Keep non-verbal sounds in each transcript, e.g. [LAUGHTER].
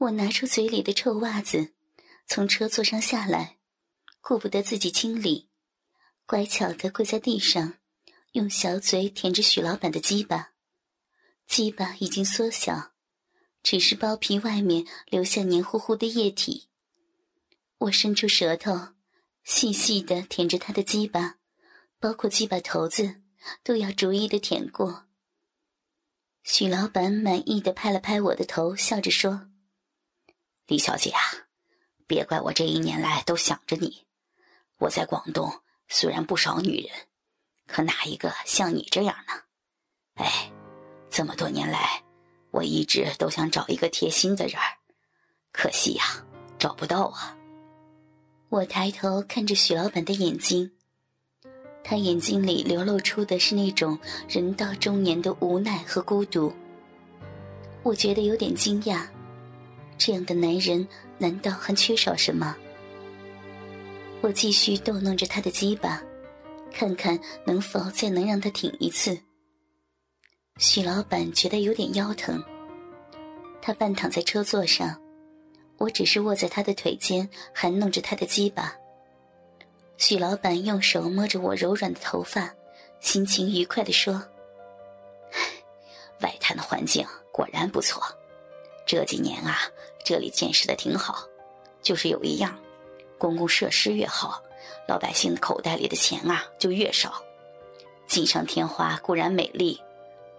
我拿出嘴里的臭袜子，从车座上下来，顾不得自己清理，乖巧的跪在地上，用小嘴舔着许老板的鸡巴。鸡巴已经缩小，只是包皮外面留下黏糊糊的液体。我伸出舌头，细细的舔着他的鸡巴，包括鸡巴头子，都要逐一的舔过。许老板满意的拍了拍我的头，笑着说。李小姐啊，别怪我这一年来都想着你。我在广东虽然不少女人，可哪一个像你这样呢？哎，这么多年来，我一直都想找一个贴心的人儿，可惜呀，找不到啊。我抬头看着许老板的眼睛，他眼睛里流露出的是那种人到中年的无奈和孤独。我觉得有点惊讶。这样的男人难道还缺少什么？我继续逗弄着他的鸡巴，看看能否再能让他挺一次。许老板觉得有点腰疼，他半躺在车座上，我只是卧在他的腿间，还弄着他的鸡巴。许老板用手摸着我柔软的头发，心情愉快地说：“外滩的环境果然不错。”这几年啊，这里建设的挺好，就是有一样，公共设施越好，老百姓口袋里的钱啊就越少。锦上添花固然美丽，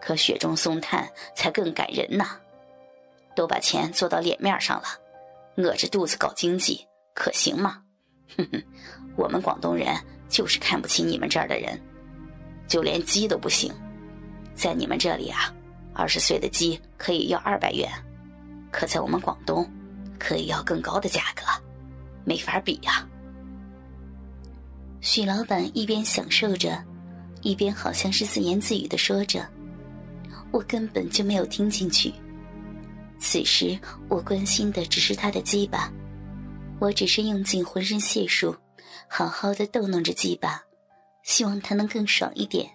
可雪中送炭才更感人呐。都把钱做到脸面上了，饿着肚子搞经济，可行吗？哼哼，我们广东人就是看不起你们这儿的人，就连鸡都不行，在你们这里啊，二十岁的鸡可以要二百元。可在我们广东，可以要更高的价格，没法比呀。许老板一边享受着，一边好像是自言自语的说着，我根本就没有听进去。此时我关心的只是他的鸡巴，我只是用尽浑身解数，好好的逗弄着鸡巴，希望他能更爽一点。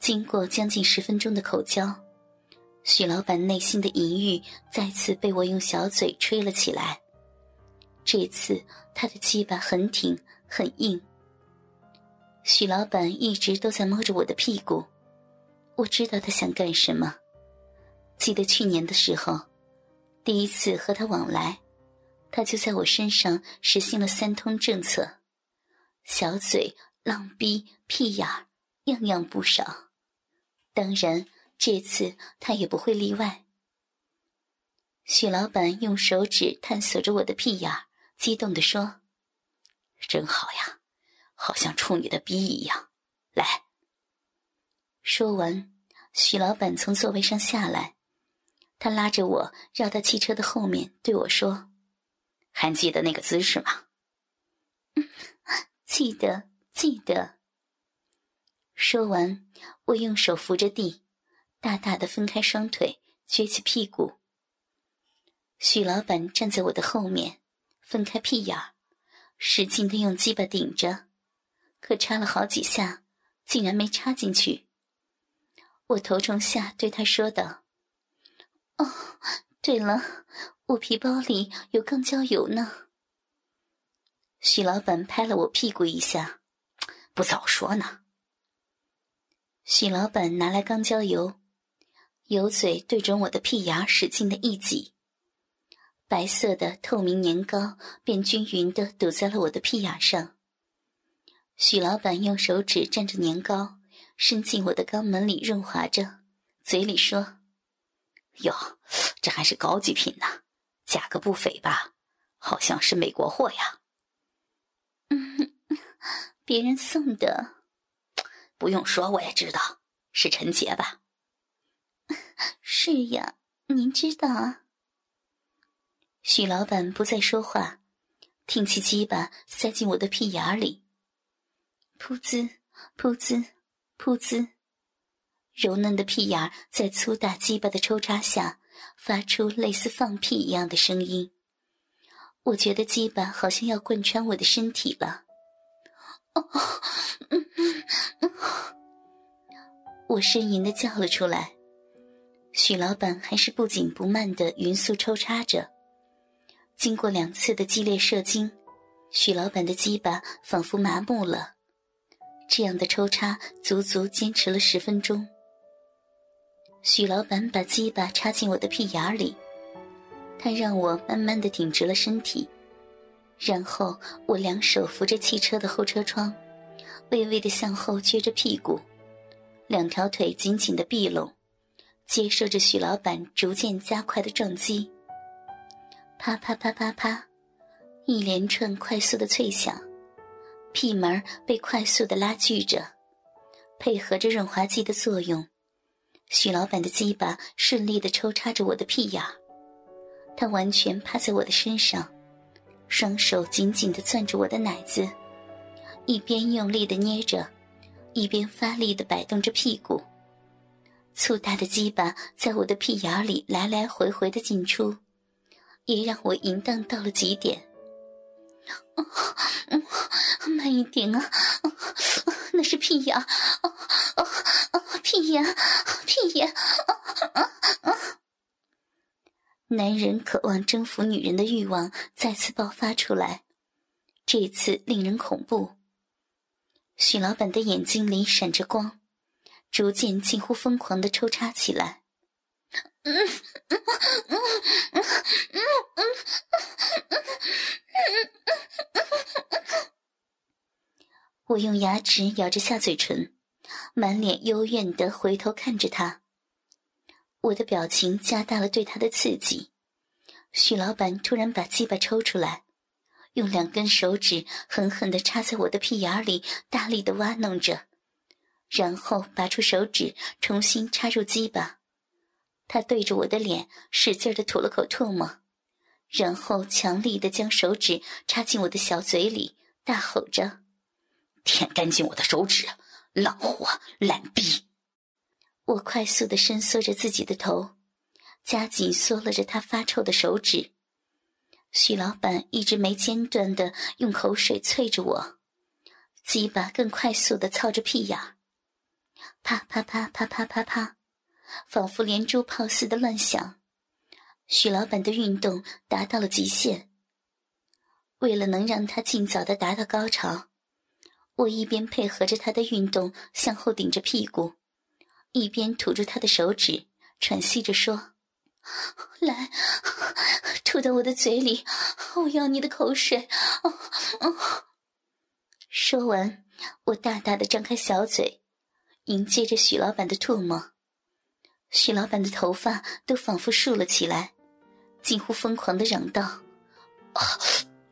经过将近十分钟的口交。许老板内心的淫欲再次被我用小嘴吹了起来。这次他的鸡巴很挺很硬。许老板一直都在摸着我的屁股，我知道他想干什么。记得去年的时候，第一次和他往来，他就在我身上实行了三通政策：小嘴、浪逼、屁眼儿，样样不少。当然。这次他也不会例外。许老板用手指探索着我的屁眼，激动地说：“真好呀，好像处女的逼一样。”来。说完，许老板从座位上下来，他拉着我绕到汽车的后面，对我说：“还记得那个姿势吗？”“记得，记得。”说完，我用手扶着地。大大的分开双腿，撅起屁股。许老板站在我的后面，分开屁眼儿，使劲的用鸡巴顶着，可插了好几下，竟然没插进去。我头冲下对他说道：“哦，对了，我皮包里有钢胶油呢。”许老板拍了我屁股一下：“不早说呢。”许老板拿来钢胶油。油嘴对准我的屁眼，使劲的一挤，白色的透明年糕便均匀的堵在了我的屁眼上。许老板用手指蘸着年糕，伸进我的肛门里润滑着，嘴里说：“哟，这还是高级品呢，价格不菲吧？好像是美国货呀。”“嗯，[LAUGHS] 别人送的。”“不用说，我也知道，是陈杰吧？” [LAUGHS] 是呀，您知道啊。许老板不再说话，挺起鸡巴塞进我的屁眼儿里，噗滋噗滋噗滋，柔嫩的屁眼在粗大鸡巴的抽插下发出类似放屁一样的声音。我觉得鸡巴好像要贯穿我的身体了。哦，[LAUGHS] 我呻吟的叫了出来。许老板还是不紧不慢的匀速抽插着。经过两次的激烈射精，许老板的鸡巴仿佛麻木了。这样的抽插足足坚持了十分钟。许老板把鸡巴插进我的屁眼里，他让我慢慢的挺直了身体，然后我两手扶着汽车的后车窗，微微的向后撅着屁股，两条腿紧紧的闭拢，接受着许老板逐渐加快的撞击。啪啪啪啪啪，一连串快速的脆响。屁门被快速的拉锯着，配合着润滑剂的作用，许老板的鸡巴顺利的抽插着我的屁眼。他完全趴在我的身上，双手紧紧的攥住我的奶子，一边用力的捏着，一边发力的摆动着屁股。粗大的鸡巴在我的屁眼里来来回回的进出，也让我淫荡到了极点。嗯，慢一点啊！那是屁眼，屁眼，屁眼！男人渴望征服女人的欲望再次爆发出来，这次令人恐怖。许老板的眼睛里闪着光，逐渐近乎疯狂的抽插起来。我用牙齿咬着下嘴唇，满脸幽怨的回头看着他。我的表情加大了对他的刺激。许老板突然把鸡巴抽出来，用两根手指狠狠的插在我的屁眼里，大力的挖弄着，然后拔出手指重新插入鸡巴。他对着我的脸使劲的吐了口唾沫，然后强力的将手指插进我的小嘴里，大吼着。舔干净我的手指，浪货懒逼！我快速的伸缩着自己的头，加紧缩了着他发臭的手指。许老板一直没间断的用口水啐着我，鸡巴更快速的操着屁眼，啪啪啪啪啪啪啪，仿佛连珠炮似的乱响。许老板的运动达到了极限，为了能让他尽早的达到高潮。我一边配合着他的运动向后顶着屁股，一边吐住他的手指，喘息着说：“来，吐到我的嘴里，我要你的口水。[LAUGHS] ”说完，我大大的张开小嘴，迎接着许老板的唾沫。许老板的头发都仿佛竖了起来，近乎疯狂的嚷道：“啊，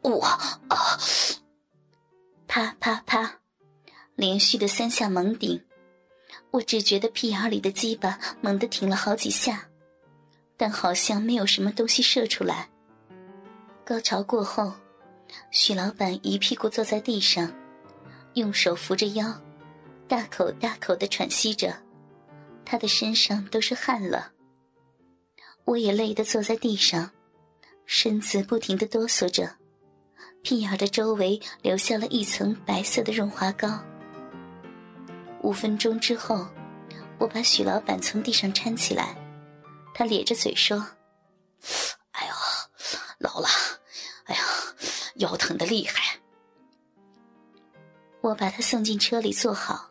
我啊！”啪啪啪，连续的三下猛顶，我只觉得屁眼里的鸡巴猛地挺了好几下，但好像没有什么东西射出来。高潮过后，许老板一屁股坐在地上，用手扶着腰，大口大口的喘息着，他的身上都是汗了。我也累得坐在地上，身子不停的哆嗦着。屁眼的周围留下了一层白色的润滑膏。五分钟之后，我把许老板从地上搀起来，他咧着嘴说：“哎呀，老了，哎呀，腰疼的厉害。”我把他送进车里坐好，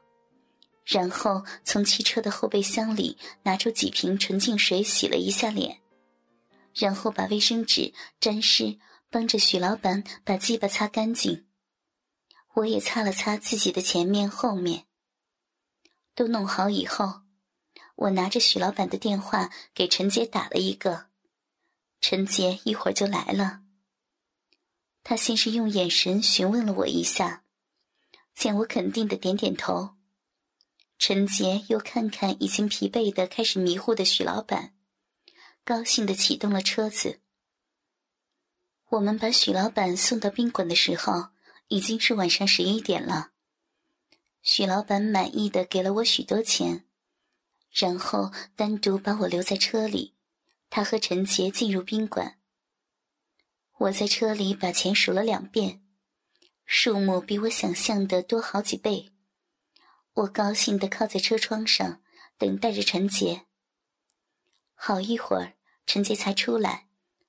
然后从汽车的后备箱里拿出几瓶纯净水洗了一下脸，然后把卫生纸沾湿。帮着许老板把鸡巴擦干净，我也擦了擦自己的前面后面。都弄好以后，我拿着许老板的电话给陈杰打了一个，陈杰一会儿就来了。他先是用眼神询问了我一下，见我肯定的点点头，陈杰又看看已经疲惫的开始迷糊的许老板，高兴的启动了车子。我们把许老板送到宾馆的时候，已经是晚上十一点了。许老板满意的给了我许多钱，然后单独把我留在车里，他和陈杰进入宾馆。我在车里把钱数了两遍，数目比我想象的多好几倍。我高兴的靠在车窗上，等待着陈杰。好一会儿，陈杰才出来，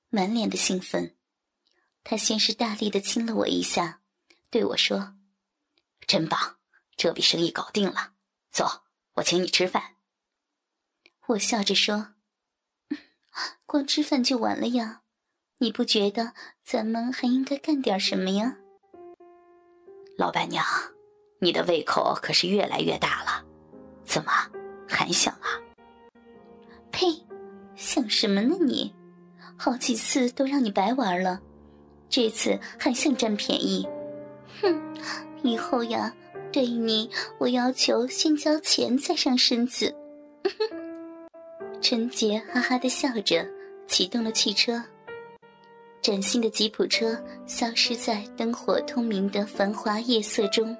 满脸的兴奋。他先是大力的亲了我一下，对我说：“真棒，这笔生意搞定了，走，我请你吃饭。”我笑着说：“ [LAUGHS] 光吃饭就完了呀？你不觉得咱们还应该干点什么呀？”老板娘，你的胃口可是越来越大了，怎么还想啊？呸！想什么呢你？好几次都让你白玩了，这次还想占便宜？哼！以后呀，对你我要求先交钱再上身子。[LAUGHS] 陈杰哈哈的笑着，启动了汽车。崭新的吉普车消失在灯火通明的繁华夜色中。